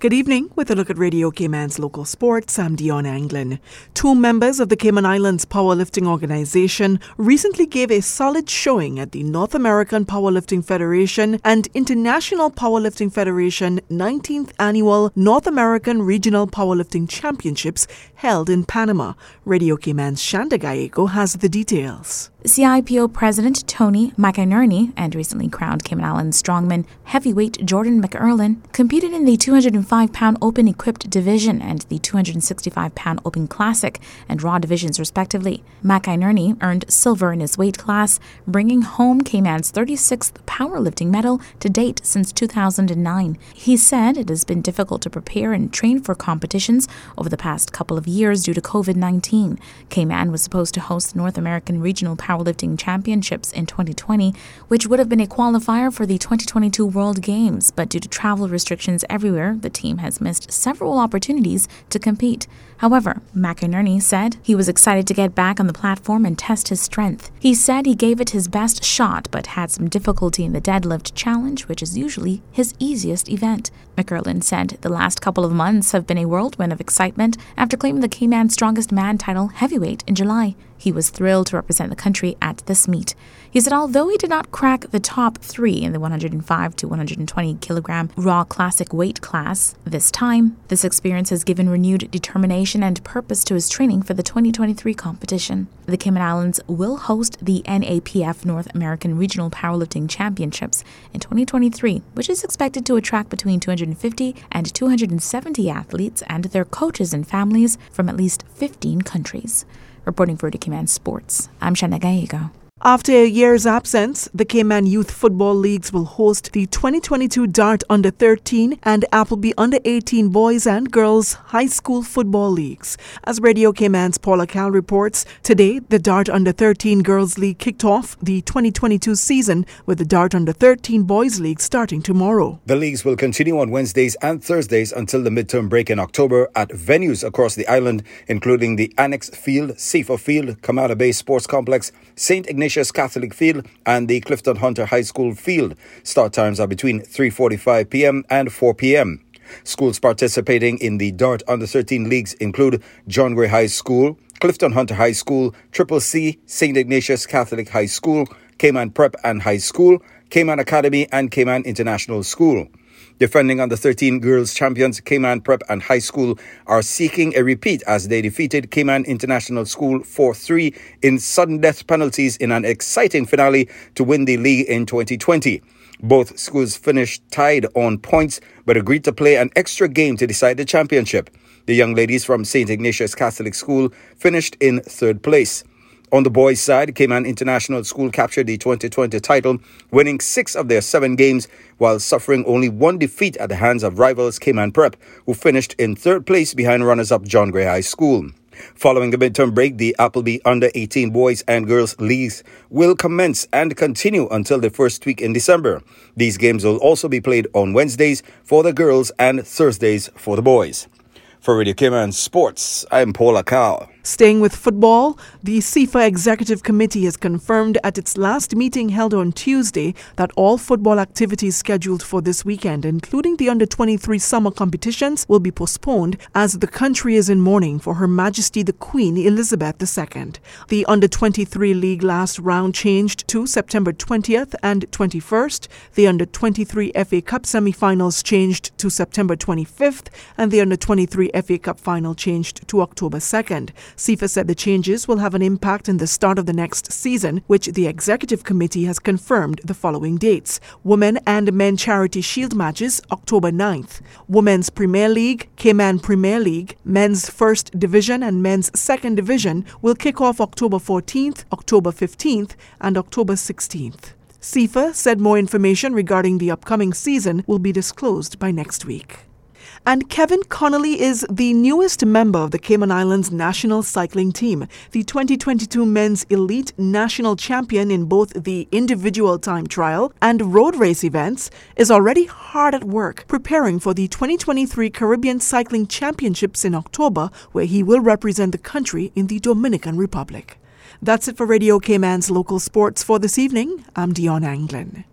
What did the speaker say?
Good evening. With a look at Radio Cayman's local sports, I'm Dion Anglin. Two members of the Cayman Islands Powerlifting Organization recently gave a solid showing at the North American Powerlifting Federation and International Powerlifting Federation 19th Annual North American Regional Powerlifting Championships held in Panama. Radio Cayman's Shanda Gallego has the details. CIPO President Tony McInerney and recently crowned Cayman Islands strongman heavyweight Jordan McErlin competed in the 205 pound open equipped division and the 265 pound open classic and raw divisions, respectively. McInerney earned silver in his weight class, bringing home Cayman's 36th powerlifting medal to date since 2009. He said it has been difficult to prepare and train for competitions over the past couple of years due to COVID 19. Cayman was supposed to host North American Regional Powerlifting Championships in 2020, which would have been a qualifier for the 2022 World Games, but due to travel restrictions everywhere, the team has missed several opportunities to compete. However, McInerney said he was excited to get back on the platform and test his strength. He said he gave it his best shot, but had some difficulty in the deadlift challenge, which is usually his easiest event. McErlin said the last couple of months have been a whirlwind of excitement after claiming the Cayman Strongest Man title heavyweight in July. He was thrilled to represent the country at this meet. He said although he did not crack the top three in the 105 to 120 kilogram raw classic weight class this time, this experience has given renewed determination and purpose to his training for the 2023 competition. The Cayman Islands will host the NAPF North American Regional Powerlifting Championships in 2023, which is expected to attract between 250 and 270 athletes and their coaches and families from at least 15 countries. Reporting for the Cayman Sports, I'm Shana Gallego. After a year's absence, the Cayman Youth Football Leagues will host the 2022 Dart Under 13 and Appleby Under 18 Boys and Girls High School Football Leagues. As Radio Cayman's Paula Cal reports, today the Dart Under 13 Girls League kicked off the 2022 season with the Dart Under 13 Boys League starting tomorrow. The leagues will continue on Wednesdays and Thursdays until the midterm break in October at venues across the island, including the Annex Field, Seafor Field, Camana Bay Sports Complex, St. Ignatius Catholic Field and the Clifton Hunter High School Field. Start times are between 3:45 p.m. and 4 p.m. Schools participating in the Dart Under 13 leagues include John Gray High School, Clifton Hunter High School, Triple C, St. Ignatius Catholic High School, Cayman Prep and High School, Cayman Academy, and Cayman International School. Defending under 13 girls champions Cayman Prep and High School are seeking a repeat as they defeated Cayman International School 4 3 in sudden death penalties in an exciting finale to win the league in 2020. Both schools finished tied on points but agreed to play an extra game to decide the championship. The young ladies from St. Ignatius Catholic School finished in third place. On the boys' side, Cayman International School captured the 2020 title, winning six of their seven games while suffering only one defeat at the hands of rivals Cayman Prep, who finished in third place behind runners up John Gray High School. Following the midterm break, the Appleby Under 18 Boys and Girls Leagues will commence and continue until the first week in December. These games will also be played on Wednesdays for the girls and Thursdays for the boys. For Radio Cayman Sports, I'm Paula Cow. Staying with football, the CIFA Executive Committee has confirmed at its last meeting held on Tuesday that all football activities scheduled for this weekend, including the under 23 summer competitions, will be postponed as the country is in mourning for Her Majesty the Queen Elizabeth II. The under 23 league last round changed to September 20th and 21st. The under 23 FA Cup semi finals changed to September 25th, and the under 23 FA Cup final changed to October 2nd. CIFA said the changes will have an impact in the start of the next season, which the executive committee has confirmed the following dates. Women and Men Charity Shield matches October 9th. Women's Premier League, Cayman Premier League, Men's First Division and Men's Second Division will kick off October 14th, October 15th, and October 16th. CIFA said more information regarding the upcoming season will be disclosed by next week. And Kevin Connolly is the newest member of the Cayman Islands national cycling team. The 2022 men's elite national champion in both the individual time trial and road race events is already hard at work preparing for the 2023 Caribbean Cycling Championships in October, where he will represent the country in the Dominican Republic. That's it for Radio Cayman's local sports for this evening. I'm Dion Anglin.